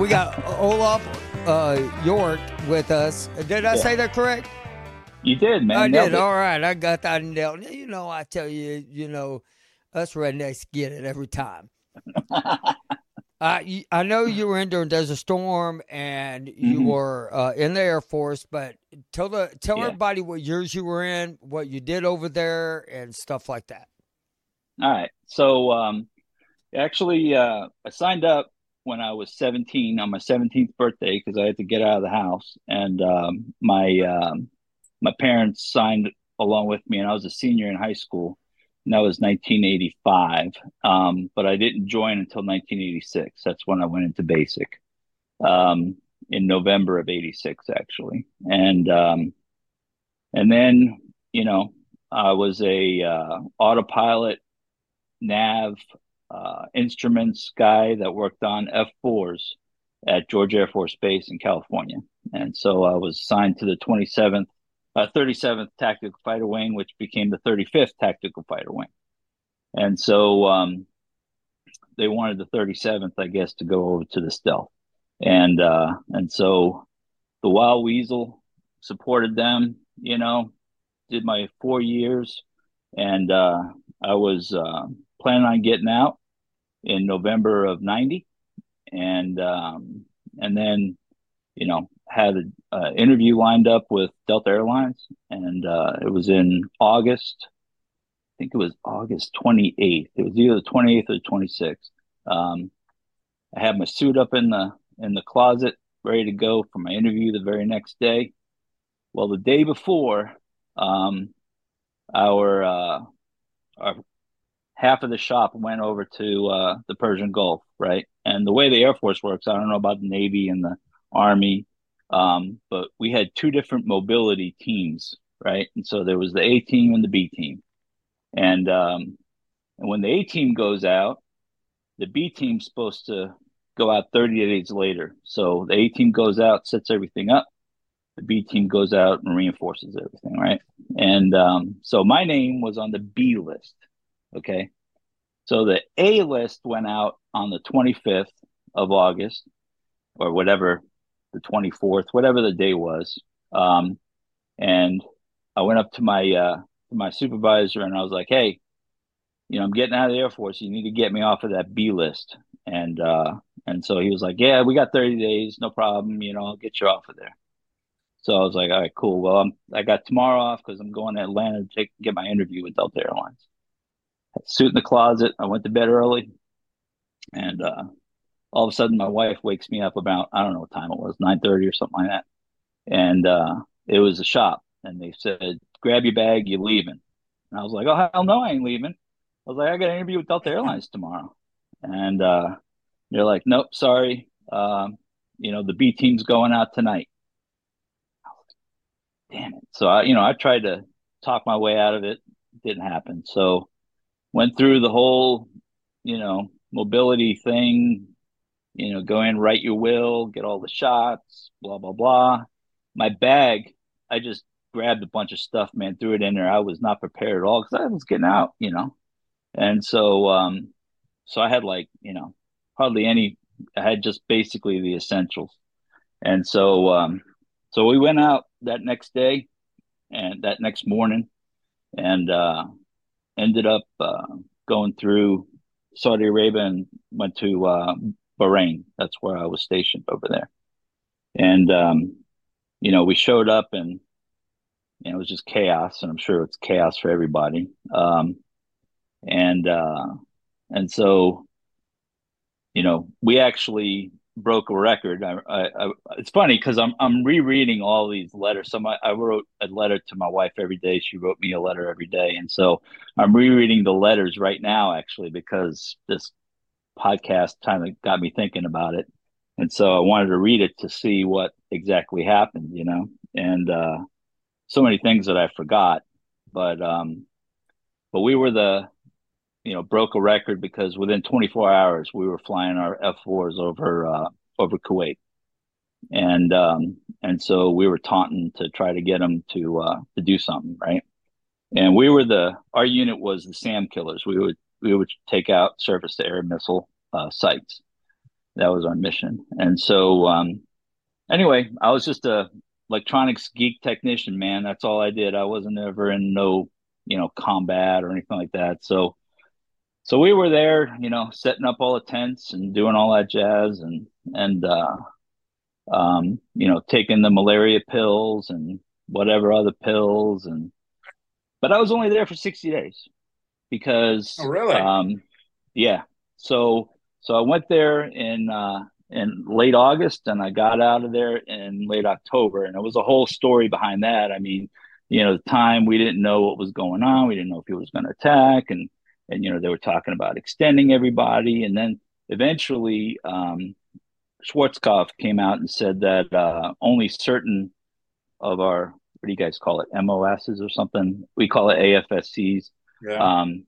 we got Olaf uh, Jorek with us. Did I Yeah. say that correct? You did, man. I Nailed did. it. All right. I got that nailed. You know, I tell you, you know, us rednecks get it every time. Uh, I know you were in during Desert Storm and you Mhm. were uh, in the Air Force, but tell the tell Yeah. everybody what years you were in, what you did over there, and stuff like that. All right. So, um, actually, uh, I signed up when I was 17 on my 17th birthday because I had to get out of the house, and um, my um, my parents signed along with me, and I was a senior in high school, and that was 1985. Um, but I didn't join until 1986. That's when I went into basic, um, in November of '86, actually, and um, and then you know I was a uh, autopilot nav uh, instruments guy that worked on F4s at George Air Force Base in California. And so I was assigned to the 27th, uh, 37th Tactical Fighter Wing, which became the 35th Tactical Fighter Wing. And so um, they wanted the 37th, I guess, to go over to the stealth. And uh, and so the Wild Weasel supported them, you know, did my four years, and uh, I was uh, planning on getting out in November of '90, and um, and then you know had an interview lined up with Delta Airlines, and uh, it was in August. I think it was August 28th. It was either the 28th or the 26th. Um, I had my suit up in the in the closet, ready to go for my interview the very next day. Well, the day before, um, our uh, our half of the shop went over to uh, the Persian Gulf, right? And the way the Air Force works, I don't know about the Navy and the Army, um, but we had two different mobility teams, right? And so there was the A team and the B team, and um, and when the A team goes out, the B team's supposed to go out 30 days later. So the A team goes out, sets everything up. The B team goes out and reinforces everything, right? And um, so my name was on the B list. Okay. So the A list went out on the 25th of August or whatever, the 24th, whatever the day was. Um, and I went up to my, uh, my supervisor and I was like, Hey, you know, I'm getting out of the Air Force. You need to get me off of that B list. And, uh, and so he was like, yeah, we got 30 days. No problem. You know, I'll get you off of there. So I was like, all right, cool. Well, I'm, I got tomorrow off because I'm going to Atlanta to take, get my interview with Delta Airlines. Suit in the closet. I went to bed early, and uh, all of a sudden, my wife wakes me up about I don't know what time it was, nine thirty or something like that, and uh, it was a shop, and they said, "Grab your bag, you're leaving." And I was like, "Oh hell no, I ain't leaving." I was like, "I got an interview with Delta Airlines tomorrow," and uh, they're like, "Nope, sorry, um, you know the B team's going out tonight." damn it. So I, you know, I tried to talk my way out of it. Didn't happen. So went through the whole, you know, mobility thing, you know, go in, write your will, get all the shots, blah, blah, blah. My bag, I just grabbed a bunch of stuff, man, threw it in there. I was not prepared at all because I was getting out, you know. And so um so I had like, you know, hardly any I had just basically the essentials. And so um so we went out that next day and that next morning and uh, ended up uh, going through Saudi Arabia and went to uh, Bahrain. That's where I was stationed over there. And, um, you know, we showed up and, know, it was just chaos. And I'm sure it's chaos for everybody. Um, and, uh, and so, you know, we actually broke a record. I, I, I it's funny because I'm I'm rereading all these letters. So my, I wrote a letter to my wife every day. She wrote me a letter every day, and so I'm rereading the letters right now actually because this podcast kind of got me thinking about it, and so I wanted to read it to see what exactly happened, you know, and uh, so many things that I forgot, but um, but we were the you know, broke a record because within 24 hours we were flying our F4s over uh, over Kuwait, and um, and so we were taunting to try to get them to uh, to do something, right? And we were the our unit was the SAM killers. We would we would take out surface to air missile uh, sites, that was our mission. And so, um, anyway, I was just a electronics geek technician, man. That's all I did. I wasn't ever in no, you know, combat or anything like that. So, so we were there, you know, setting up all the tents and doing all that jazz and, and, uh, um, you know, taking the malaria pills and whatever other pills. And, but I was only there for 60 days because, oh, really? um, yeah. So, so I went there in, uh, in late August and I got out of there in late October. And it was a whole story behind that. I mean, you know, the time we didn't know what was going on. We didn't know if he was going to attack. And, and, you know, they were talking about extending everybody. And then eventually, um, Schwarzkopf came out and said that uh, only certain of our, what do you guys call it, MOSs or something? We call it AFSCs. Yeah. Um,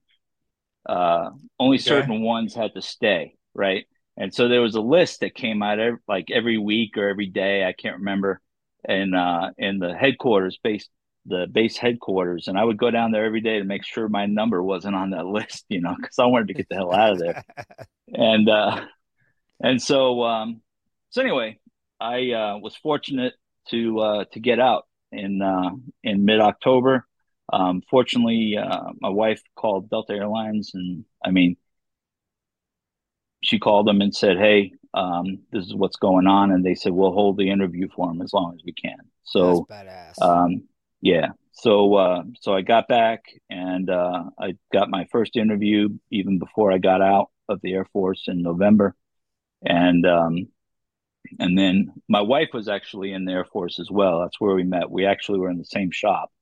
uh, only okay. certain ones had to stay, right? And so there was a list that came out every, like every week or every day, I can't remember, and uh, in the headquarters, base the base headquarters, and I would go down there every day to make sure my number wasn't on that list, you know, because I wanted to get the hell out of there. and uh, and so um, so anyway, I uh, was fortunate to uh, to get out in uh, in mid October. Um, fortunately, uh, my wife called Delta Airlines, and I mean, she called them and said, "Hey, um, this is what's going on," and they said, "We'll hold the interview for him as long as we can." So, um, yeah. So, uh, so I got back and uh, I got my first interview even before I got out of the Air Force in November, and um, and then my wife was actually in the Air Force as well. That's where we met. We actually were in the same shop,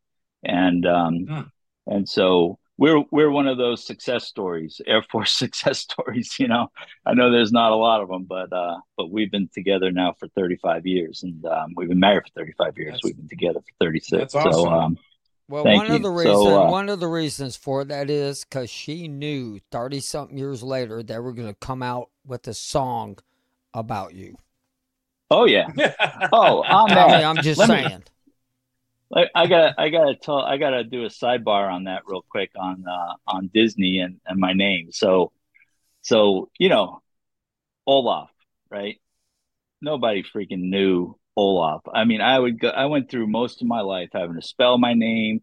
and um, huh. and so we're we're one of those success stories, Air Force success stories. You know, I know there's not a lot of them, but uh, but we've been together now for 35 years, and um, we've been married for 35 years. That's, we've been together for 36. Awesome. So. Um, well, one you. of the reasons so, uh, one of the reasons for that is because she knew thirty something years later they were going to come out with a song about you. Oh yeah. oh, I'm, I mean, I'm just Let saying. Me, I got I got to tell I got to do a sidebar on that real quick on uh, on Disney and, and my name. So so you know Olaf, right? Nobody freaking knew Olaf. I mean, I would go. I went through most of my life having to spell my name,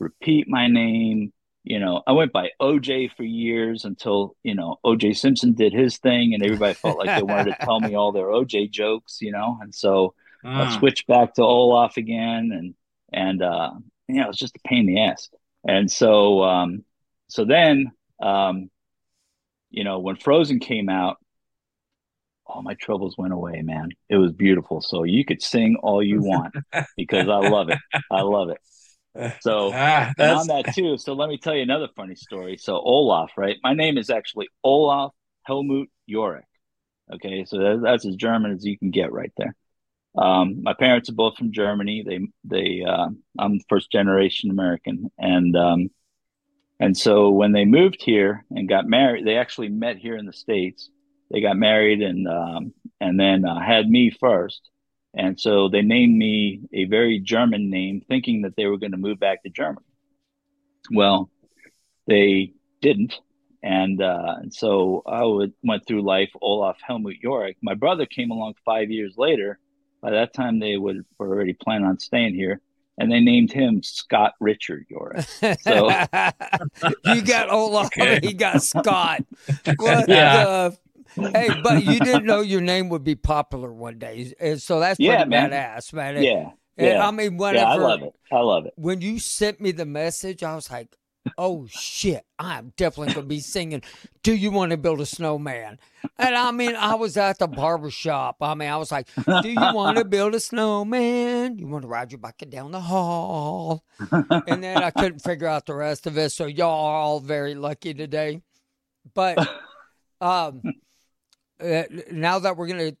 repeat my name, you know, I went by OJ for years until, you know, OJ Simpson did his thing and everybody felt like they wanted to tell me all their OJ jokes, you know, and so mm. I switched back to Olaf again and, and, uh, you know, it's just a pain in the ass. And so, um, so then, um, you know, when Frozen came out, all my troubles went away, man. It was beautiful. So you could sing all you want because I love it. I love it. So ah, on that too. So let me tell you another funny story. So Olaf, right? My name is actually Olaf Helmut Jorek. Okay, so that, that's as German as you can get right there. Um, my parents are both from Germany. They they uh, I'm first generation American, and um, and so when they moved here and got married, they actually met here in the states. They got married and um, and then uh, had me first, and so they named me a very German name, thinking that they were going to move back to Germany. Well, they didn't. And, uh, and so I would, went through life, Olaf Helmut Jorek. My brother came along five years later. By that time, they would already plan on staying here. And they named him Scott Richard Jorek. So you got Olaf, okay. he got Scott. What yeah. the hey, but you didn't know your name would be popular one day, and so that's pretty yeah, man. badass, man. Yeah, yeah. I mean, whenever yeah, I love it. I love it. When you sent me the message, I was like, "Oh shit, I'm definitely gonna be singing." Do you want to build a snowman? And I mean, I was at the barber shop. I mean, I was like, "Do you want to build a snowman? You want to ride your bike down the hall?" And then I couldn't figure out the rest of it. So y'all are all very lucky today, but. Um, uh, now that we're gonna,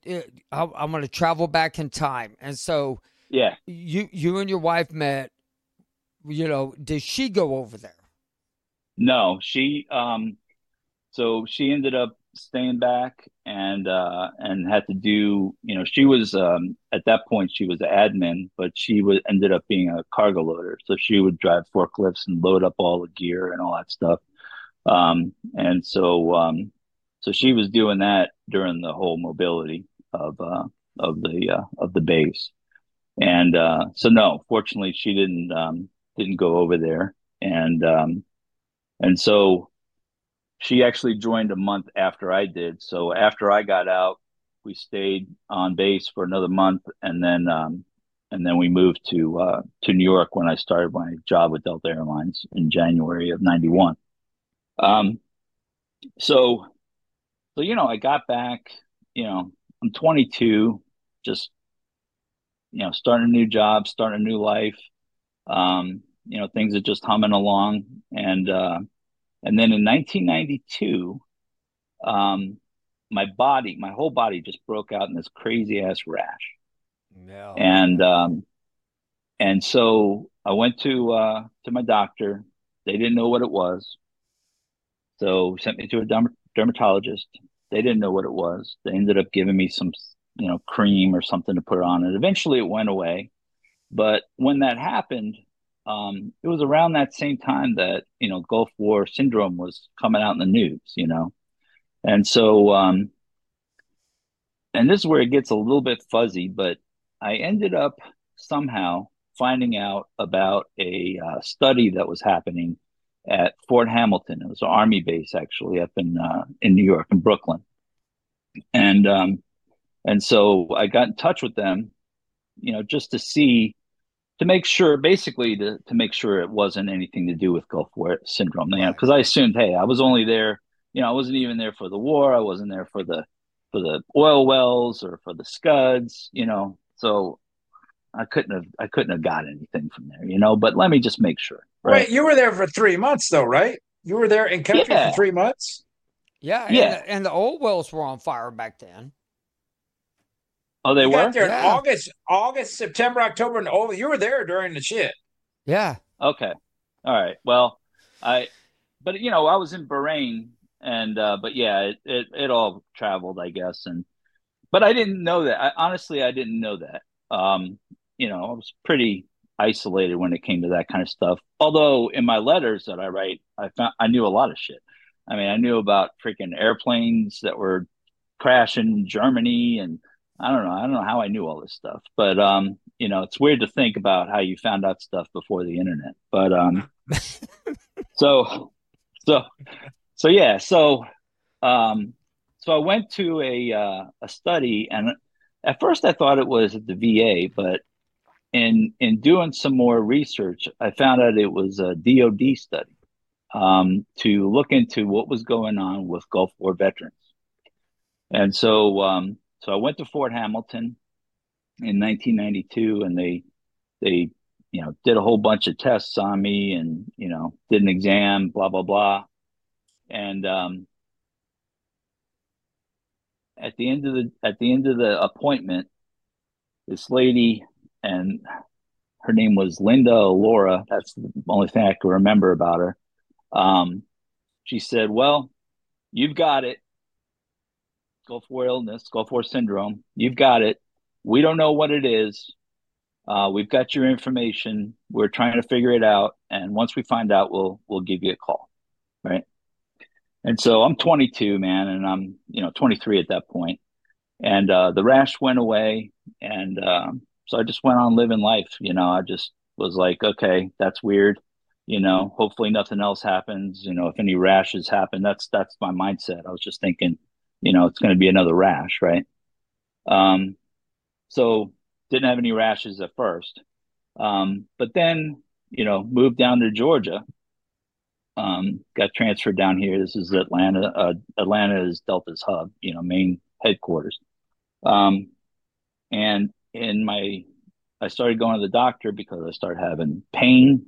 uh, I'm gonna travel back in time, and so yeah, you you and your wife met. You know, did she go over there? No, she um, so she ended up staying back and uh and had to do you know she was um at that point she was an admin but she was ended up being a cargo loader. So she would drive forklifts and load up all the gear and all that stuff. Um and so um so she was doing that during the whole mobility of uh, of the uh, of the base. And uh, so no, fortunately, she didn't um, didn't go over there, and um, and so she actually joined a month after I did. So after I got out, we stayed on base for another month, and then um, and then we moved to uh, to New York when I started my job with Delta Airlines in January of '91. Um, so, so you know, I got back. You know, I'm 22, just you know, starting a new job, starting a new life. Um, you know, things are just humming along, and uh, and then in 1992, um, my body, my whole body, just broke out in this crazy ass rash. No. And um, and so I went to uh, to my doctor. They didn't know what it was, so sent me to a derm- dermatologist. They didn't know what it was. They ended up giving me some, you know, cream or something to put on, and eventually it went away. But when that happened, um, it was around that same time that you know Gulf War syndrome was coming out in the news. You know, and so um, and this is where it gets a little bit fuzzy, but I ended up somehow finding out about a uh, study that was happening at Fort Hamilton. It was an army base actually up in uh, in New York in Brooklyn, and um, and so I got in touch with them, you know, just to see to make sure, basically to to make sure it wasn't anything to do with Gulf War syndrome. You know, because I assumed, hey, I was only there, you know, I wasn't even there for the war. I wasn't there for the for the oil wells or for the scuds, you know. So I couldn't have I couldn't have got anything from there, you know. But let me just make sure. Right. Wait, you were there for three months, though, right? You were there in country yeah. for three months. Yeah, yeah. And the, and the old wells were on fire back then. Oh, they you were there yeah. in August, August, September, October, and oh, you were there during the shit. Yeah. Okay. All right. Well, I, but you know, I was in Bahrain, and uh, but yeah, it, it it all traveled, I guess, and but I didn't know that. I, honestly, I didn't know that. Um, you know, I was pretty isolated when it came to that kind of stuff. Although in my letters that I write, I found I knew a lot of shit. I mean, I knew about freaking airplanes that were crashing in Germany, and I don't know, I don't know how I knew all this stuff. But um, you know, it's weird to think about how you found out stuff before the internet. But um, so, so, so yeah, so um, so I went to a uh, a study, and at first I thought it was at the VA, but in in doing some more research, I found out it was a DoD study um, to look into what was going on with Gulf War veterans. And so, um, so I went to Fort Hamilton in 1992, and they they you know did a whole bunch of tests on me, and you know did an exam, blah blah blah, and um, at the end of the at the end of the appointment, this lady and her name was Linda Laura. That's the only thing I can remember about her. Um, she said, "Well, you've got it, Gulf War illness, Gulf War syndrome. You've got it. We don't know what it is. Uh, we've got your information. We're trying to figure it out, and once we find out, we'll we'll give you a call, right?" And so I'm 22, man, and I'm you know 23 at that point, and uh, the rash went away, and um, so I just went on living life. You know, I just was like, okay, that's weird. You know, hopefully nothing else happens. You know, if any rashes happen, that's that's my mindset. I was just thinking, you know, it's going to be another rash, right? Um, so didn't have any rashes at first, um, but then you know moved down to Georgia. Um, got transferred down here. This is Atlanta. Uh, Atlanta is Delta's hub, you know, main headquarters. Um, and in my I started going to the doctor because I started having pain.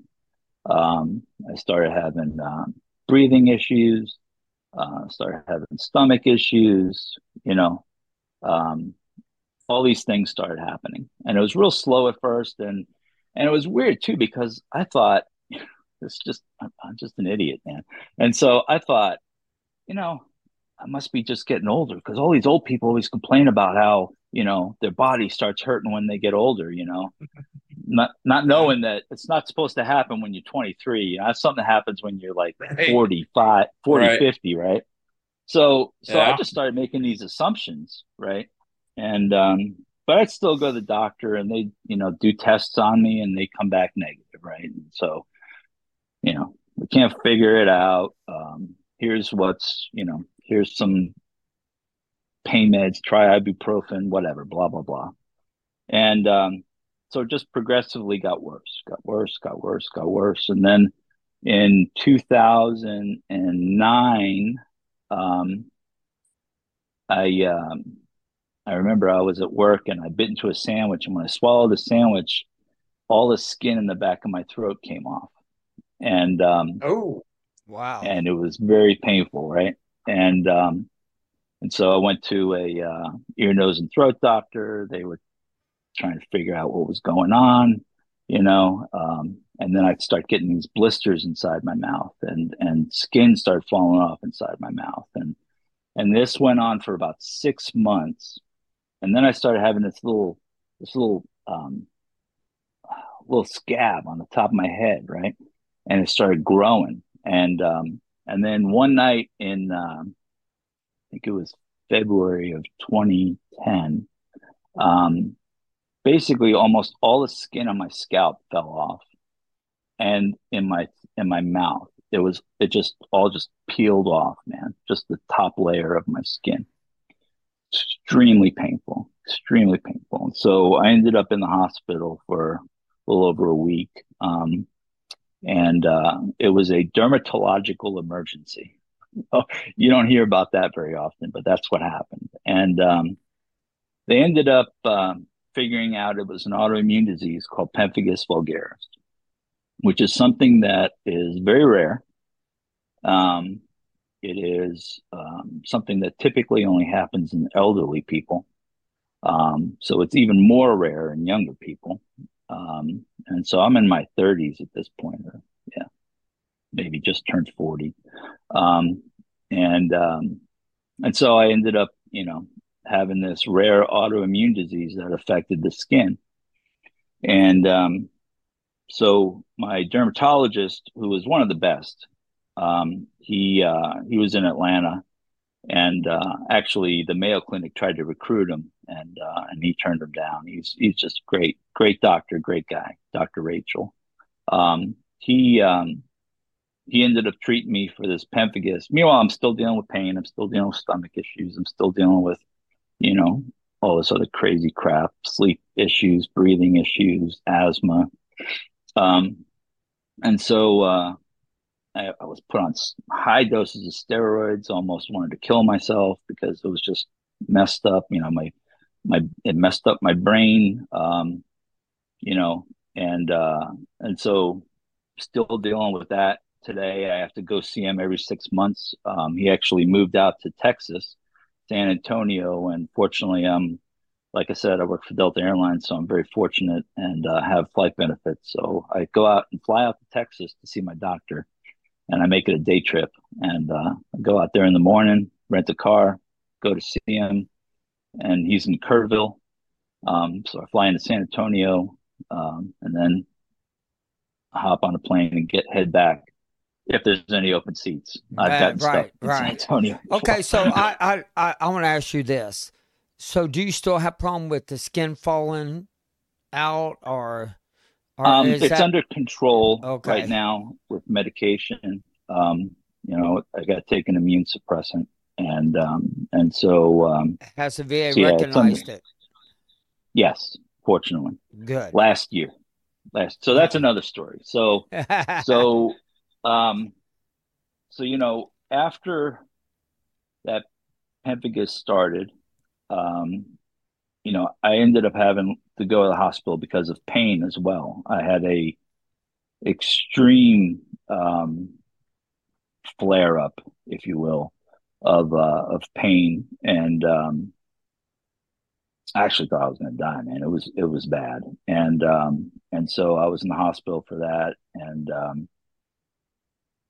Um, I started having um, breathing issues. Uh, started having stomach issues. You know, um, all these things started happening, and it was real slow at first, and and it was weird too because I thought it's just I'm, I'm just an idiot, man. And so I thought, you know, I must be just getting older because all these old people always complain about how you know their body starts hurting when they get older you know not not knowing that it's not supposed to happen when you're 23 you know, that's something that happens when you're like right. 45 40 right. 50 right So so Yeah. I just started making these assumptions, right? And um, but I'd still go to the doctor and they, you know, do tests on me and they come back negative, right? And so, you know, we can't figure it out. Um, here's what's, you know, here's some pain meds, try ibuprofen, whatever, blah, blah, blah. And um, so it just progressively got worse, got worse, got worse, got worse. And then in 2009, um, I um, I remember I was at work and I bit into a sandwich, and when I swallowed the sandwich, all the skin in the back of my throat came off, and um, Oh, Wow. and it was very painful, right? And um, and so I went to a uh, ear, nose, and throat doctor. They were trying to figure out what was going on, you know. Um, and then I'd start getting these blisters inside my mouth, and and skin started falling off inside my mouth, and and this went on for about six months, and then I started having this little this little um, little scab on the top of my head, right? And it started growing, and um, and then one night in um, I think it was February of 2010. Um, basically, almost all the skin on my scalp fell off, and in my in my mouth, it was it just all just peeled off, man. Just the top layer of my skin. Extremely painful, extremely painful. and So I ended up in the hospital for a little over a week, um, and uh, it was a dermatological emergency you don't hear about that very often, but that's what happened. And um, they ended up um, figuring out it was an autoimmune disease called pemphigus vulgaris, which is something that is very rare. Um, it is um, something that typically only happens in elderly people. Um, so it's even more rare in younger people. Um, and so I'm in my 30s at this point, or yeah, maybe just turned 40. Um, and um, and so I ended up, you know, having this rare autoimmune disease that affected the skin. And um, so my dermatologist, who was one of the best, um, he uh, he was in Atlanta, and uh, actually the Mayo Clinic tried to recruit him, and uh, and he turned him down. He's he's just great, great doctor, great guy, Doctor Rachel. Um, he um, he ended up treating me for this pemphigus. Meanwhile, I'm still dealing with pain. I'm still dealing with stomach issues. I'm still dealing with, you know, all this other crazy crap, sleep issues, breathing issues, asthma. Um, and so uh, I, I was put on high doses of steroids. Almost wanted to kill myself because it was just messed up. You know, my my it messed up my brain. Um, you know, and uh, and so still dealing with that today. I have to go see him every six months. Um, he actually moved out to Texas, San Antonio, and fortunately, um, like I said, I work for Delta Airlines, so I'm very fortunate and uh, have flight benefits. So I go out and fly out to Texas to see my doctor, and I make it a day trip. And uh, go out there in the morning, rent a car, go to see him, and he's in Kerrville. Um, so I fly into San Antonio, um, and then hop on a plane and get head back if there's any open seats. I've got gotten right, in right. San Antonio. Okay, so I I I, I want to ask you this. So do you still have problem with the skin falling out or or um, it's that under control Okay. right now with medication. Um, you know, I got to take an immune suppressant, and um, and so um, has the VA So, yeah, recognized it? yes, fortunately, Good. last year, last. So that's another story. So so um so you know after that pemphigus started um you know i ended up having to go to the hospital because of pain as well. I had a extreme um flare up if you will of uh of pain. And um I actually thought I was going to die, man. It was it was bad, and um, and so I was in the hospital for that, and um,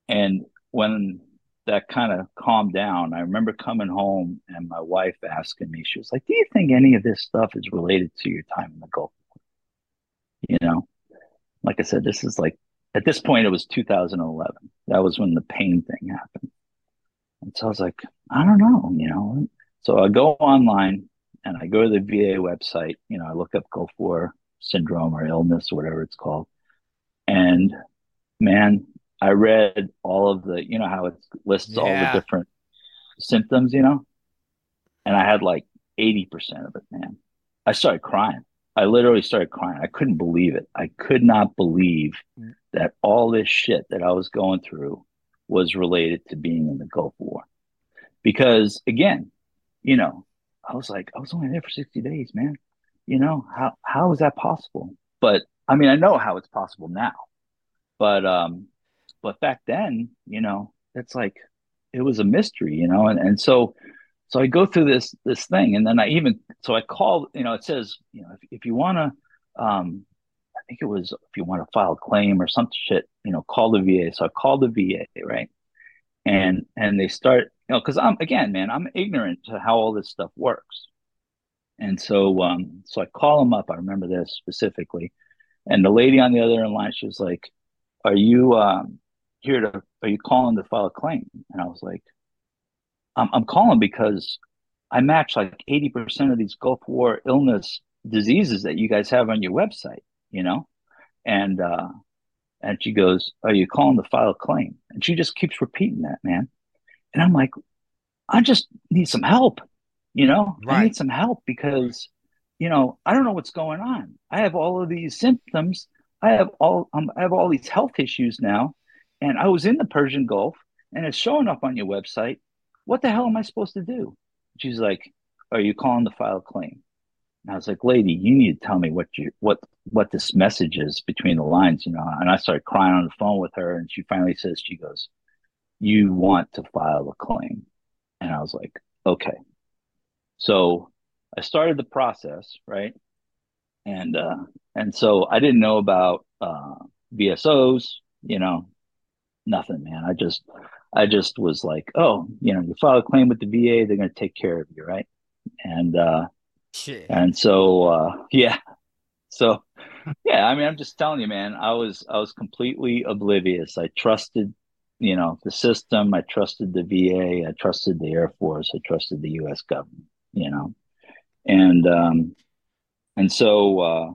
and when that kind of calmed down, I remember coming home and my wife asking me, she was like, "Do you think any of this stuff is related to your time in the Gulf?" You know, like I said, this is like at this point it was 2011. That was when the pain thing happened, and so I was like, I don't know, you know. So I go online and I go to the VA website. You know, I look up Gulf War syndrome or illness or whatever it's called, and man, I read all of the, you know, how it lists yeah. all the different symptoms, you know, and I had like 80% of it, man. I started crying. I literally started crying. I couldn't believe it. I could not believe mm. that all this shit that I was going through was related to being in the Gulf War. Because again, you know, I was like, I was only there for 60 days, man. You know, how how is that possible? But I mean, I know how it's possible now. But um but back then, you know, it's like it was a mystery, you know, and, and so so I go through this this thing, and then I even so I call, you know, it says, you know, if, if you want to, um, I think it was if you want to file a claim or some shit, you know, call the VA. So I call the VA, right, and and they start, you know, because I'm again, man, I'm ignorant to how all this stuff works, and so um, so I call them up. I remember this specifically, and the lady on the other end line, she was like, "Are you um, here to? Are you calling to file a claim?" And I was like I'm, I'm calling because I match like 80% of these Gulf War illness diseases that you guys have on your website, you know? And, uh, and she goes, Are you calling to file a claim? And she just keeps repeating that, man. And I'm like, I just need some help, you know? Right. I need some help because, you know, I don't know what's going on. I have all of these symptoms. I have all um, I have all these health issues now. And I was in the Persian Gulf and it's showing up on your website what the hell am I supposed to do? She's like, Are you calling to file a claim? And I was like, Lady, you need to tell me what you what what this message is between the lines, you know. And I started crying on the phone with her, and she finally says, She goes, You want to file a claim. And I was like, Okay. So I started the process, right? And uh and so I didn't know about uh VSOs, you know, nothing, man. I just I just was like, oh, you know, you file a claim with the VA, they're going to take care of you, right? And uh, Shit. and so uh, yeah, so yeah, I mean, I'm just telling you, man, I was I was completely oblivious. I trusted, you know, the system. I trusted the VA. I trusted the Air Force. I trusted the U.S. government. You know, and um, and so uh,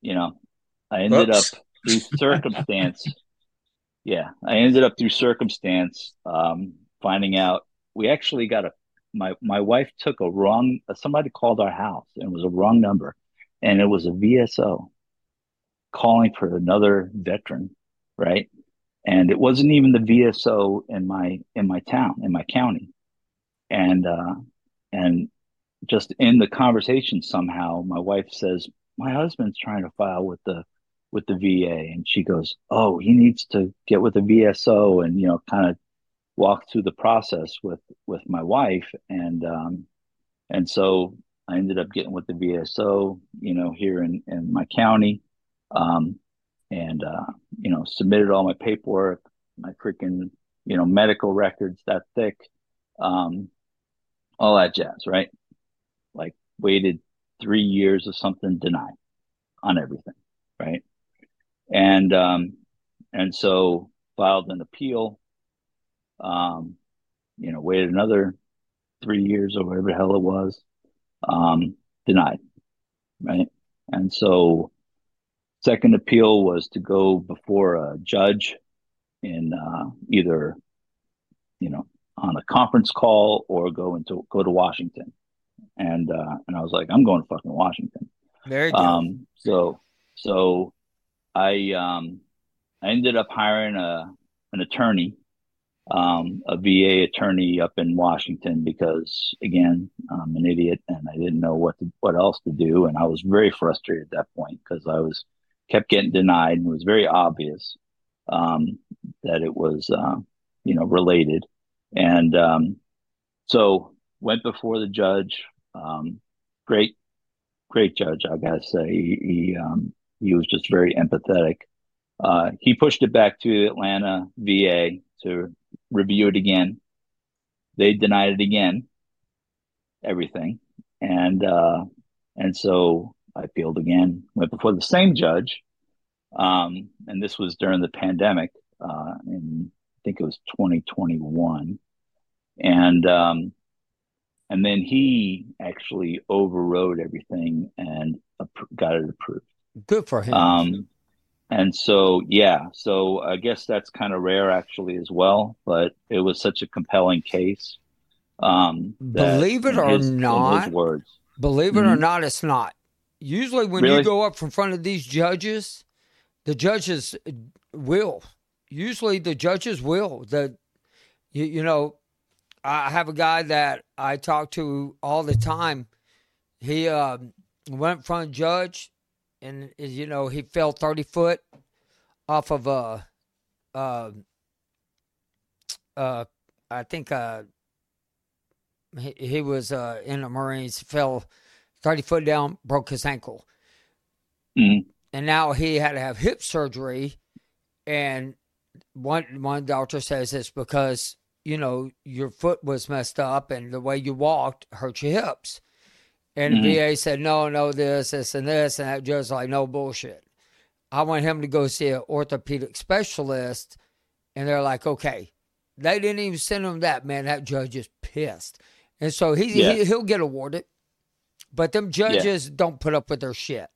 you know, I ended Oops. up through circumstance yeah, I ended up through circumstance um, finding out we actually got a my my wife took a wrong somebody called our house and it was a wrong number and it was a VSO calling for another veteran, right? And it wasn't even the VSO in my in my town in my county, and uh, and just in the conversation somehow my wife says my husband's trying to file with the with the VA and she goes, "Oh, he needs to get with the VSO and you know kind of walk through the process with with my wife and um and so I ended up getting with the VSO, you know, here in in my county um and uh you know, submitted all my paperwork, my freaking, you know, medical records that thick um all that jazz, right? Like waited 3 years of something denied on everything, right? And um, and so filed an appeal. Um, you know, waited another three years or whatever the hell it was. Um, denied, right? And so, second appeal was to go before a judge in uh, either, you know, on a conference call or go into go to Washington. And uh, and I was like, I'm going to fucking Washington. Very good. Um, so so I um, I ended up hiring a an attorney, um, a VA attorney up in Washington because again, I'm an idiot and I didn't know what to, what else to do, and I was very frustrated at that point because I was kept getting denied, and it was very obvious um, that it was uh, you know related, and um, so went before the judge. Um, great, great judge, I gotta say. He, he um, he was just very empathetic. Uh, he pushed it back to Atlanta VA to review it again. They denied it again, everything, and uh, and so I appealed again. Went before the same judge, um, and this was during the pandemic. Uh, in I think it was 2021, and um, and then he actually overrode everything and got it approved. Good for him. Um, and so, yeah, so I guess that's kind of rare actually as well, but it was such a compelling case. Um, believe it or his, not, words. Believe it mm-hmm. or not, it's not. Usually, when really? you go up in front of these judges, the judges will. Usually, the judges will. The you, you know, I have a guy that I talk to all the time. He uh, went in front of judge and you know he fell thirty foot off of a, uh, uh, I think uh, he, he was uh, in the Marines, fell thirty foot down, broke his ankle, mm-hmm. and now he had to have hip surgery, and one one doctor says it's because you know your foot was messed up and the way you walked hurt your hips. And mm-hmm. VA said, no, no, this, this, and this. And that judge like, no bullshit. I want him to go see an orthopedic specialist. And they're like, okay. They didn't even send him that, man. That judge is pissed. And so he, yeah. he, will get awarded. But them judges yeah. don't put up with their shit.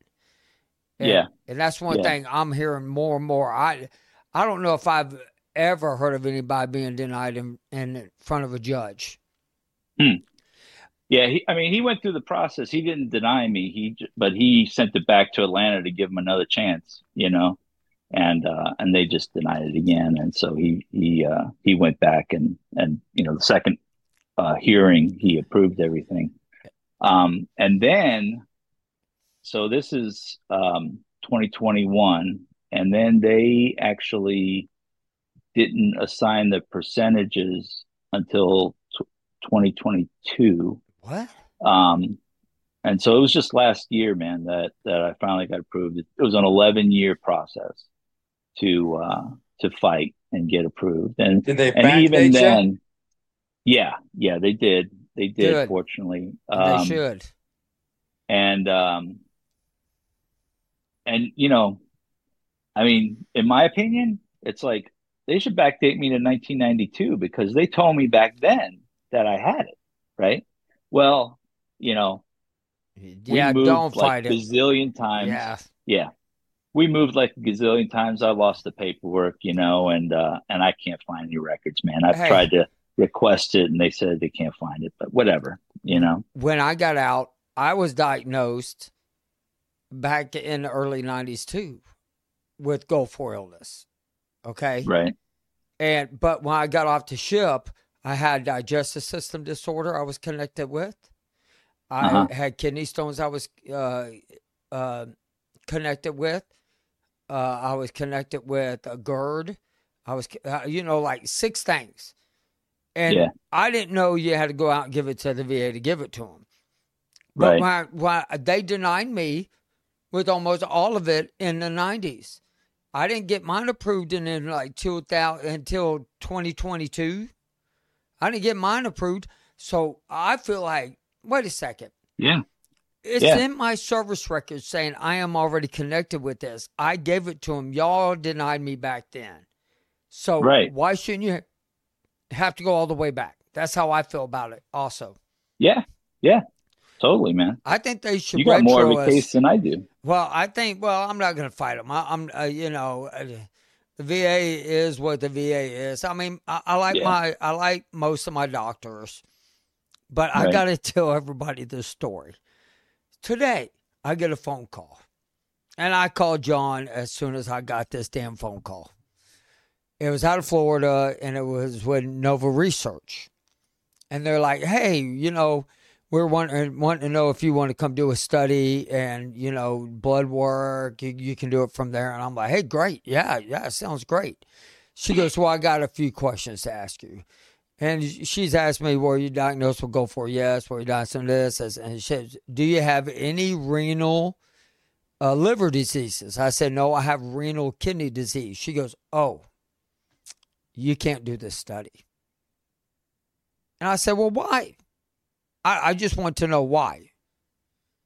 And, yeah. And that's one yeah. thing I'm hearing more and more. I I don't know if I've ever heard of anybody being denied in, in front of a judge. Hmm. Yeah, he, I mean, he went through the process. He didn't deny me. He, but he sent it back to Atlanta to give him another chance. You know, and uh, and they just denied it again. And so he he uh, he went back and and you know the second uh, hearing he approved everything. Um, and then, so this is um, 2021, and then they actually didn't assign the percentages until t- 2022 what? Um, and so it was just last year, man, that that I finally got approved. It, was an 11 year process to uh, to fight and get approved. And did they and even then, yeah, yeah, they did. They did. Good. Fortunately, um, they should. And um, and you know, I mean, in my opinion, it's like they should backdate me to 1992 because they told me back then that I had it, right? Well, you know, yeah, don't like fight a gazillion times. Yeah, yeah, we moved like a gazillion times. I lost the paperwork, you know, and uh, and I can't find any records, man. I've hey. tried to request it, and they said they can't find it, but whatever, you know. When I got out, I was diagnosed back in the early '90s too with Gulf War illness. Okay, right. And but when I got off the ship, I had digestive system disorder I was connected with. I uh-huh. had kidney stones I was uh, uh, connected with. Uh, I was connected with a GERD. I was, uh, you know, like six things. And yeah. I didn't know you had to go out and give it to the VA to give it to them. But right. when they denied me with almost all of it in the 90s. I didn't get mine approved in, in like 2000, until 2022. I didn't get mine approved. So I feel like, wait a second. Yeah. It's yeah. in my service record saying I am already connected with this. I gave it to him. Y'all denied me back then. So right. why shouldn't you have to go all the way back? That's how I feel about it also. Yeah. Yeah. Totally, man. I think they should. You got more of a case than I do. Well, I think. Well, I'm not going to fight them. I, am uh, you know, uh, the VA is what the VA is. I mean, I, I like yeah. my I like most of my doctors, but right. I got to tell everybody this story. Today, I get a phone call, and I called John as soon as I got this damn phone call. It was out of Florida, and it was with Nova Research, and they're like, "Hey, you know." We're wanting, wanting to know if you want to come do a study and you know blood work you, you, can do it from there. And i'm like hey great. Yeah yeah sounds great. She goes well i got a few questions to ask you. And she's asked me were you diagnosed with Gulf War yes were you diagnosed with this and she says do you have any renal uh, liver diseases? I said no i have renal kidney disease. She goes oh you can't do this study. And i said well why I, I just want to know why.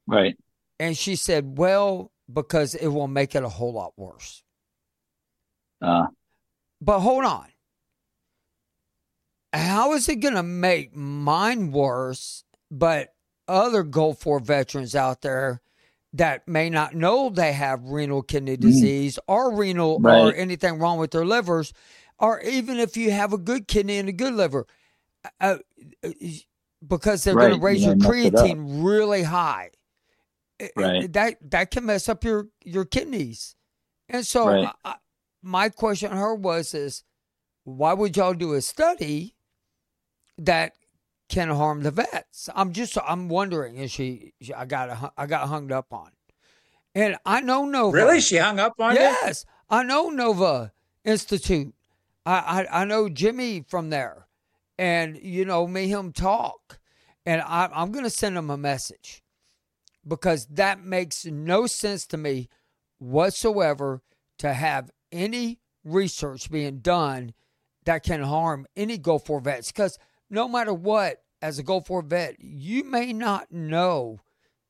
Right. And she said, well, because it will make it a whole lot worse. Uh, but hold on. how is it going to make mine worse, but other Gulf War veterans out there that may not know they have renal kidney disease mm. or renal right. or anything wrong with their livers, or even if you have a good kidney and a good liver, uh, uh because they're right. going to raise you your creatine really high. Right. That that can mess up your your kidneys. And so right. I, my question to her was is why would y'all do a study that can harm the vets? I'm just I'm wondering is she, she I got I got hung up on. And I know Nova. Really? She hung up on yes, you? Yes. I know Nova Institute. I, I, I know Jimmy from there. And you know, me him talk. And I, I'm gonna send him a message because that makes no sense to me whatsoever to have any research being done that can harm any Gulf War vets. Because no matter what, as a Gulf War vet, you may not know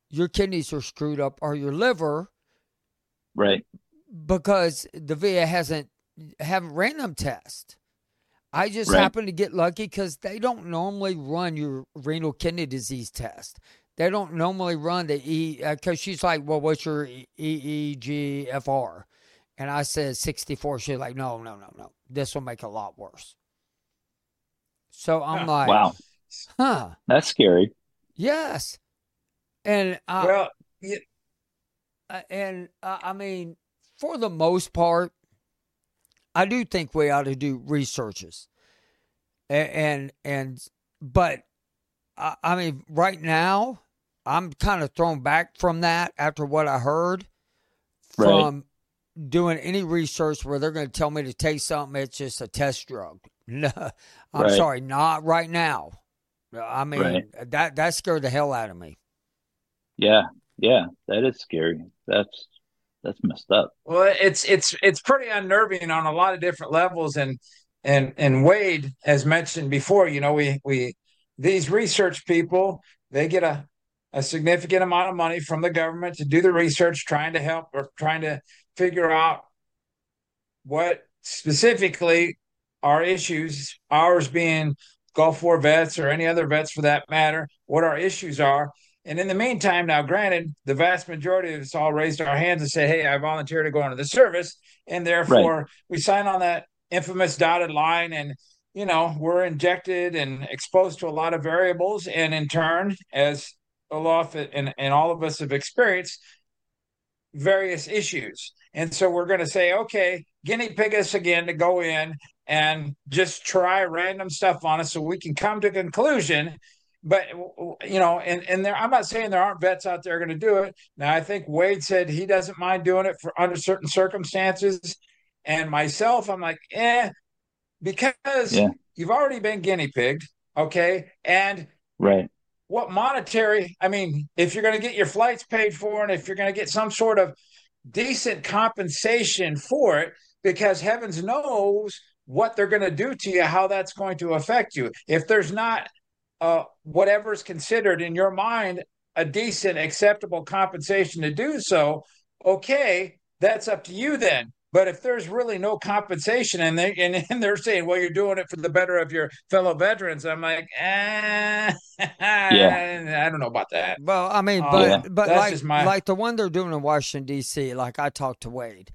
your kidneys are screwed up or your liver. Right. Because the VA hasn't haven't ran them tests. I just right. happen to get lucky because they don't normally run your renal kidney disease test. They don't normally run the E because uh, she's like, "Well, what's your EEGFR?" And I said 64. She's like, "No, no, no, no. This will make it a lot worse." So I'm like, "Wow, huh? That's scary." Yes, and uh, well, yeah. Uh, and uh, I mean, for the most part, I do think we ought to do researches, and and, and but I, I mean, right now I'm kind of thrown back from that after what I heard from right. doing any research where they're going to tell me to take something. It's just a test drug. No, I'm right. sorry, not right now. I mean, right. that that scared the hell out of me. Yeah, yeah, that is scary. That's that's messed up. Well, it's it's it's pretty unnerving on a lot of different levels, and and and Wade, as mentioned before, you know, we we these research people they get a a significant amount of money from the government to do the research, trying to help or trying to figure out what specifically our issues, ours being Gulf War vets or any other vets for that matter, what our issues are. And in the meantime, now granted, the vast majority of us all raised our hands and said, Hey, I volunteer to go into the service. And therefore right. we sign on that infamous dotted line and you know, we're injected and exposed to a lot of variables. And in turn, as Olaf and, and all of us have experienced various issues. And so we're going to say, okay, guinea pig us again to go in and just try random stuff on us so we can come to a conclusion. But you know, and and there, I'm not saying there aren't vets out there going to do it. Now, I think Wade said he doesn't mind doing it for under certain circumstances, and myself, I'm like, eh, because yeah. you've already been guinea pigged, okay, and right what monetary i mean if you're going to get your flights paid for and if you're going to get some sort of decent compensation for it because heavens knows what they're going to do to you how that's going to affect you if there's not uh, whatever's considered in your mind a decent acceptable compensation to do so okay that's up to you then but if there's really no compensation and they and, and, they're saying, well, you're doing it for the better of your fellow veterans, I'm like, eh, yeah. I don't know about that. Well, I mean, uh, but yeah. but like my... like the one they're doing in Washington D.C. Like I talked to Wade,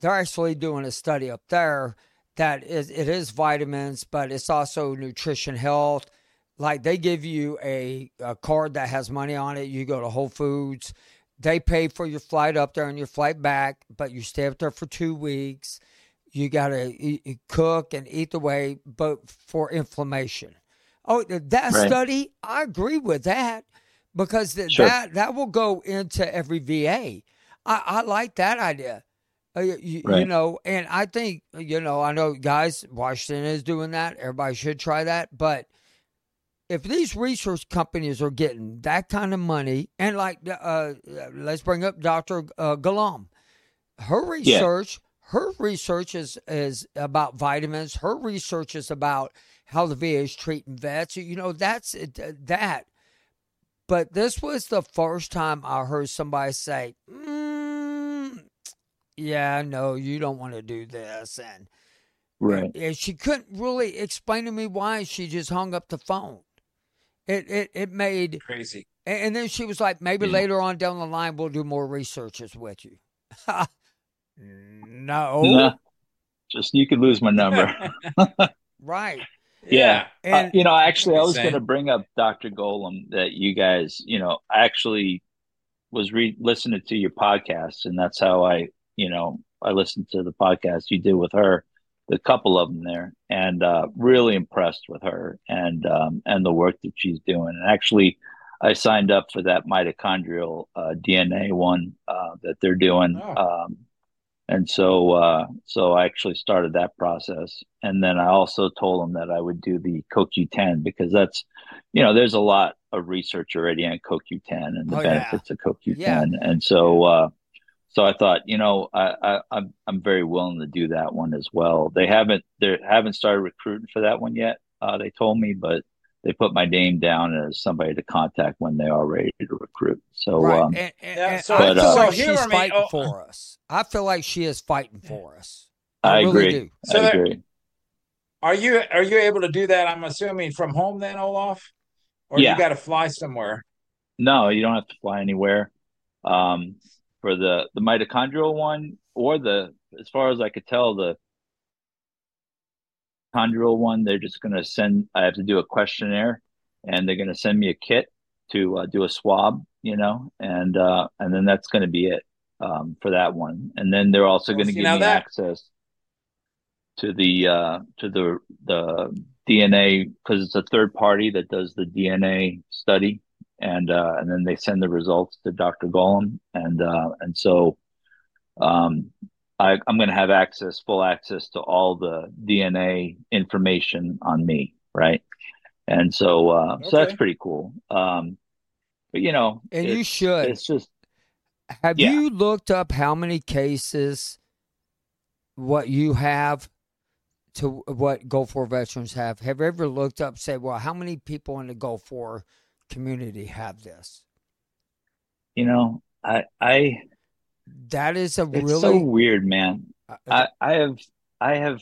they're actually doing a study up there that is it is vitamins, but it's also nutrition health. Like they give you a, a card that has money on it. You go to Whole Foods they pay for your flight up there and your flight back, but you stay up there for two weeks. You got to cook and eat the way, but for inflammation. Oh, that right. study, I agree with that because th- sure. that that will go into every VA. I, I like that idea. Uh, you, right. you, know, and I think you know, I know guys, Washington is doing that. Everybody should try that, but if these research companies are getting that kind of money, and like, uh, let's bring up Dr. Uh, Golomb, her research, yeah. her research is is about vitamins. Her research is about how the VA is treating vets. You know, that's that. But this was the first time I heard somebody say, mm, "Yeah, no, you don't want to do this," and Right. And she couldn't really explain to me why she just hung up the phone. It it it made Crazy. and, and then she was like, maybe Yeah. later on down the line we'll do more researches with you. no. Nah, just you could lose my number. Right. Yeah. Uh, And you know, actually, I was going to bring up Dr. Golomb that you guys, you know, I actually was re listening to your podcast, and that's how I, you know, I listened to the podcast you did with her, the couple of them there, and uh, really impressed with her and um, and the work that she's doing. And actually, I signed up for that mitochondrial uh, DNA one uh, that they're doing. Oh. Um, and so, uh, so I actually started that process, and then I also told them that I would do the CoQ10 because that's, you know, there's a lot of research already on CoQ10 and the Oh, yeah. benefits of CoQ10, Yeah. and so, uh, so I thought, you know, I, I, I'm I'm very willing to do that one as well. They haven't they haven't started recruiting for that one yet. Uh, they told me, but they put my name down as somebody to contact when they are ready to recruit. So, right. um, and, and- Yeah, and so- But, uh, like so she's fighting Oh. for us. I feel like she is fighting for us. I, really agree. do. So I there- agree. Are you are you able to do that? I'm assuming from home then, Olaf, or Yeah. you got to fly somewhere? No, you don't have to fly anywhere. Um, for the the mitochondrial one, or the as far as I could tell, the mitochondrial one, they're just going to send. I have to do a questionnaire, and they're going to send me a kit to uh, do a swab, you know, and uh, and then that's going to be it um, for that one. And then they're also Well, going to give me that- access to the uh, to the the DNA because it's a third party that does the DNA study, and uh, and then they send the results to Dr. Golomb, and uh, and so um, I, I'm going to have access, full access to all the DNA information on me, right? And so uh, so that's pretty cool. Um, but you know, And you should. It's just Have Yeah. you looked up how many cases what you have to what Gulf War veterans have? Have you ever looked up say, well, how many people in the Gulf War community have this? you know, I I That is a really so weird, man. uh, I, I have I have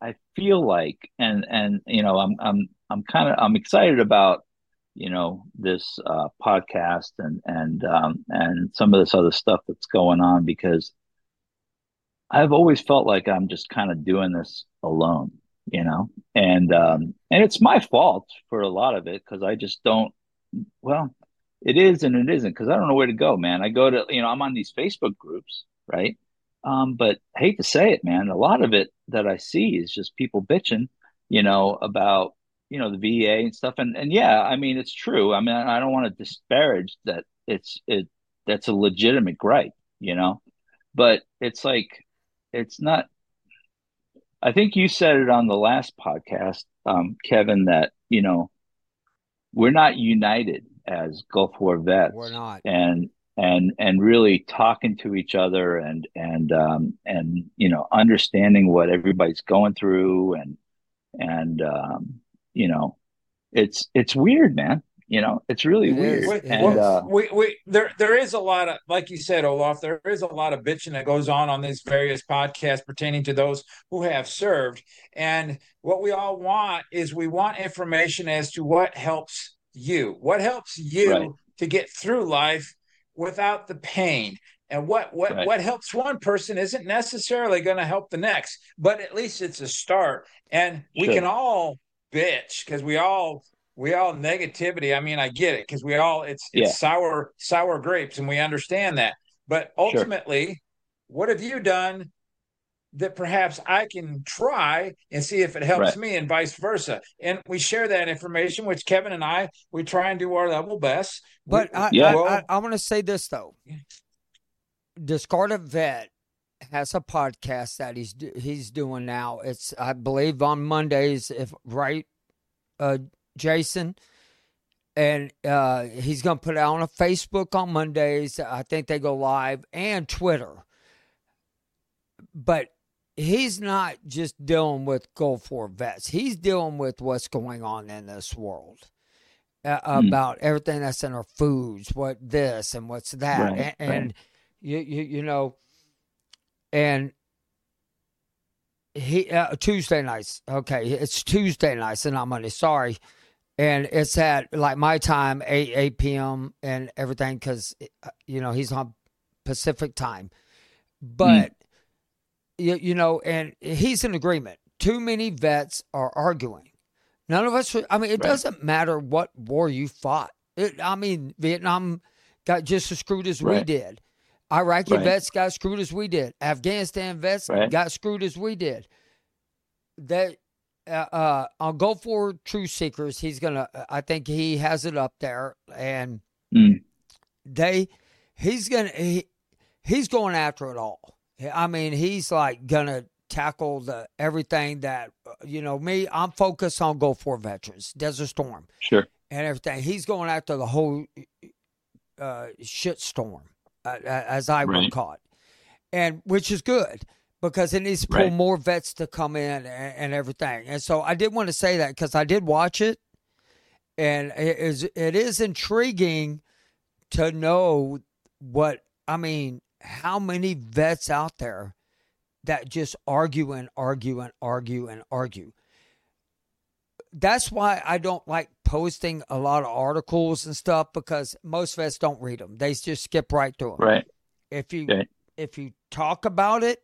I feel like and and you know I'm I'm I'm kind of I'm excited about you know this uh, podcast and and um, and some of this other stuff that's going on because I've always felt like I'm just kind of doing this alone, you know, and um, and it's my fault for a lot of it because I just don't. Well, it is and it isn't because I don't know where to go, man. I go to you know I'm on these Facebook groups, right? Um, but I hate to say it, man. A lot of it that I see is just people bitching, you know, about you know the VA and stuff. And and yeah, I mean it's true. I mean I don't want to disparage that. It's it that's a legitimate gripe, you know, but it's like it's not. I think you said it on the last podcast, um, Kevin, that you know we're not united as Gulf War vets we're not. and and and really talking to each other and and um and you know understanding what everybody's going through and and um you know it's it's weird man you know it's really It weird is. We, It and is. uh we, we there there is a lot of like you said, Olaf. There is a lot of bitching that goes on on these various podcasts pertaining to those who have served. And what we all want is we want information as to what helps you, what helps you Right. to get through life without the pain. And what what Right. what helps one person isn't necessarily going to help the next, but at least it's a start. And we Sure. can all bitch because we all we all negativity. I mean, I get it because we all it's it's Yeah. sour sour grapes, and we understand that. But Sure. ultimately, what have you done that perhaps I can try and see if it helps Right. me, and vice versa? And we share that information, which Kevin and I we try and do our level best. But We- I, Yeah. I, I, I want to say this though. Discarded Vet has a podcast that he's he's doing now. It's I believe on Mondays, if right, uh, Jason, and uh, he's gonna put it on a Facebook on Mondays. I think they go live and Twitter. But he's not just dealing with Gulf War vets. He's dealing with what's going on in this world uh, Hmm. about everything that's in our foods, what this and what's that, Right, and, and you, you you know, and he uh, Tuesday nights. Okay, it's Tuesday nights and not Monday. Sorry, and it's at like my time, eight eight p.m. and everything because uh, you know he's on Pacific time, but. Mm. You, you know, and he's in agreement. Too many vets are arguing. None of us. I mean, it right. doesn't matter what war you fought. It, I mean, Vietnam got just as screwed as right. we did. Iraqi right. vets got screwed as we did. Afghanistan vets got screwed as we did. That uh, uh, on Gulf War Truth Seekers, he's gonna. I think he has it up there, and mm. they, he's gonna. He, he's going after it all. I mean, he's like gonna tackle the everything that you know. Me, I'm focused on Gulf War veterans, Desert Storm, sure, and everything. He's going after the whole uh, shit storm uh, as I right. would call it, and which is good because it needs to pull right. more vets to come in and, and, everything. And so I did want to say that because I did watch it, and it is it is intriguing to know what I mean. How many vets out there that just argue and argue and argue and argue? That's why I don't like posting a lot of articles and stuff because most vets don't read them. They just skip right through them. Right. If you okay. if you talk about it,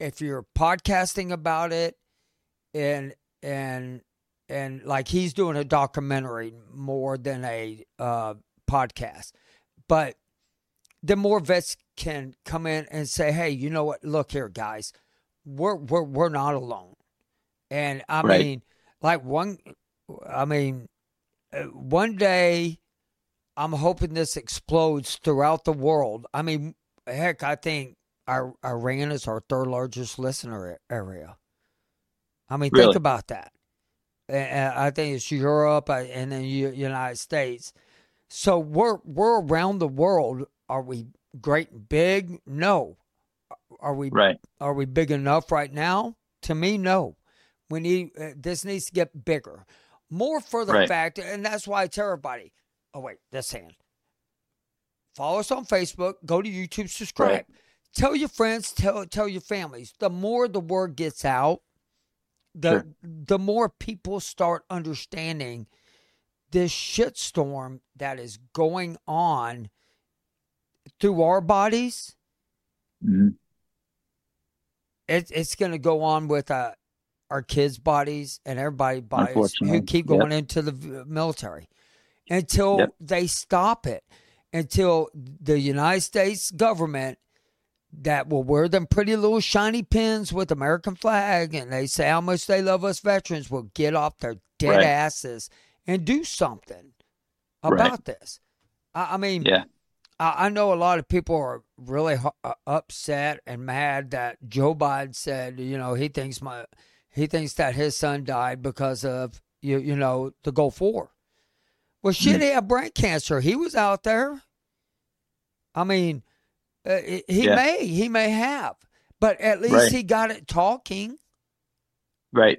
if you're podcasting about it, and and and like he's doing a documentary more than a uh, podcast, but the more vets can come in and say, "Hey, you know what? Look here, guys, we're we're we're not alone." And I right. mean, like one, I mean, uh, one day I'm hoping this explodes throughout the world. I mean, heck, I think our, Iran is our third largest listener area. I mean, really? think about that. And I think it's Europe uh, and then United States. So we're we're around the world. Are we great and big? No. Are we right? Are we big enough right now? To me, no. We need uh, this needs to get bigger. More for the right. fact, and that's why I tell everybody. Oh wait, this hand. Follow us on Facebook. Go to YouTube. Subscribe. Right. Tell your friends. Tell tell your families. The more the word gets out, the sure. the more people start understanding this shitstorm that is going on through our bodies. Mm-hmm. It, it's going to go on with a our kids' bodies and everybody bodies who keep going yep. into the military until yep. they stop it, until the United States government that will wear them pretty little shiny pins with American flag and they say how much they love us veterans will get off their dead right. asses and do something about right. this. I, I, mean, yeah. I, I, know a lot of people are really uh, upset and mad that Joe Biden said, you know, he thinks my he thinks that his son died because of you you know the Gulf War. Well, shit, mm-hmm. he had brain cancer. He was out there. I mean, uh, he yeah. may he may have, but at least right. he got it talking. Right.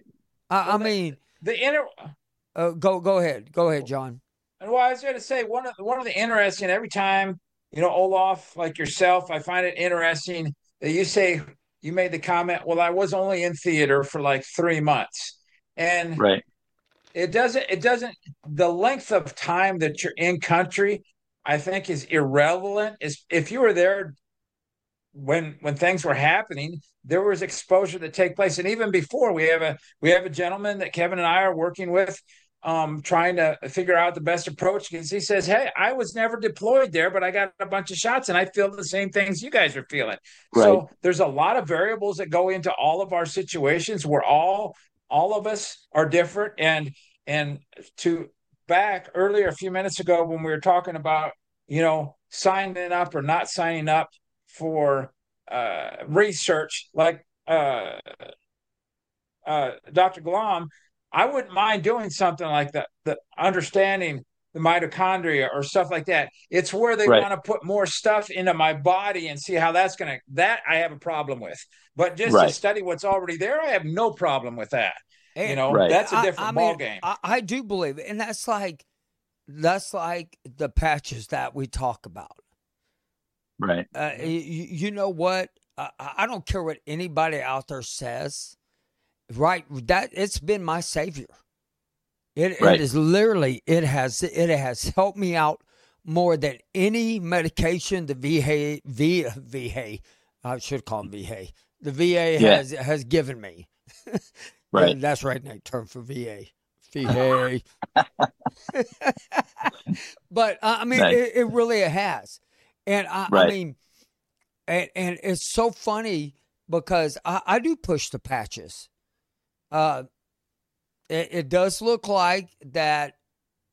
I, I mean, the inner. Uh, go go ahead, go ahead, John. And well, I was going to say one of one of the interesting every time you know Olaf like yourself, I find it interesting that you say you made the comment, well, I was only in theater for like three months. And right. It doesn't, it doesn't, the length of time that you're in country, I think is irrelevant. Is if you were there when when things were happening, there was exposure that take place. And even before we have a we have a gentleman that Kevin and I are working with um, trying to figure out the best approach because he says, Hey, I was never deployed there, but I got a bunch of shots and I feel the same things you guys are feeling. Right. So there's a lot of variables that go into all of our situations. We're all, all of us are different. And, and to back earlier, a few minutes ago, when we were talking about, you know, signing up or not signing up for uh, research, like uh, uh, Dr. Golomb, I wouldn't mind doing something like that, the understanding the mitochondria or stuff like that. It's where they right. want to put more stuff into my body and see how that's going to, that I have a problem with. But just right. to study what's already there, I have no problem with that. And, you know, right. that's a different I, I ball mean, game. I, I, do believe it. And that's like, that's like the patches that we talk about. Right. Uh, you, you know what? I, I don't care what anybody out there says right. That it's been my savior. It, Right. it is literally it has it has helped me out more than any medication the VA V VA I should call them VA the VA Yeah. has has given me. Right. That's right, Nate. Term for VA. VA. but uh, I mean, Nice. it, it really has, and I, I mean, and and it's so funny because I, I do push the patches. Uh, it, it does look like that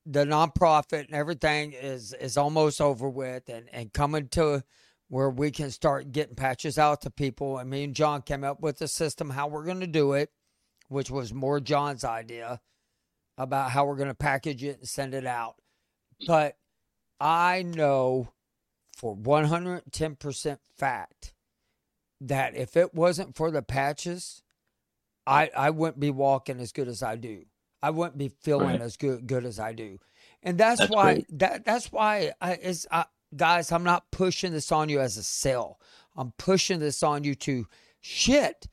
the nonprofit and everything is is almost over with and and coming to where we can start getting patches out to people. And me and John came up with a system how we're going to do it, which was more John's idea about how we're going to package it and send it out. But I know for 110% fact that if it wasn't for the patches, I I wouldn't be walking as good as I do. I wouldn't be feeling Right. as good good as I do. And that's, That's why great. that that's why I is I, guys, I'm not pushing this on you as a sell. I'm pushing this on you to shit.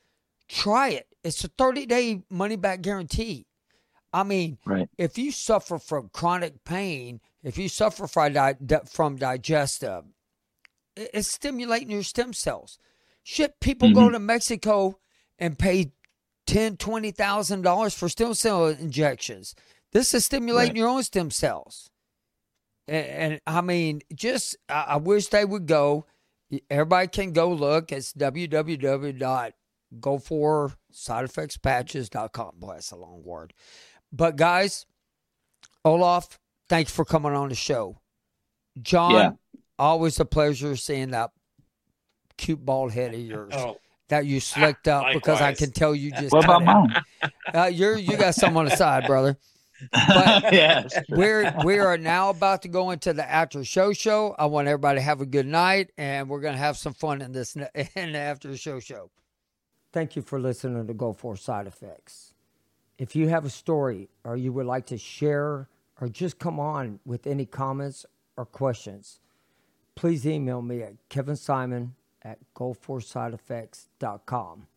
Try it. It's a 30 day money back guarantee. I mean, Right. if you suffer from chronic pain, if you suffer from, di- di- from digestive, it's stimulating your stem cells. Shit, people go Mhm. to Mexico and pay ten, twenty thousand dollars for stem cell injections. This is stimulating Right. your own stem cells. And, and I mean, just I, I wish they would go. Everybody can go look. It's www.go4sideeffectspatches.com. Boy, that's a long word. But guys, Olaf, thanks for coming on the show. John, Yeah. always a pleasure seeing that cute bald head of yours Oh, that you slicked up because I can tell you just What about it. mine? Uh, you're you got some on the side, brother. But- yes. We're we are now about to go into the after show show. I want everybody to have a good night, and we're gonna have some fun in this in the after show show. Thank you for listening to Go for Side Effects. If you have a story or you would like to share or just come on with any comments or questions, please email me at Kevin Simon at goforsideeffects.com.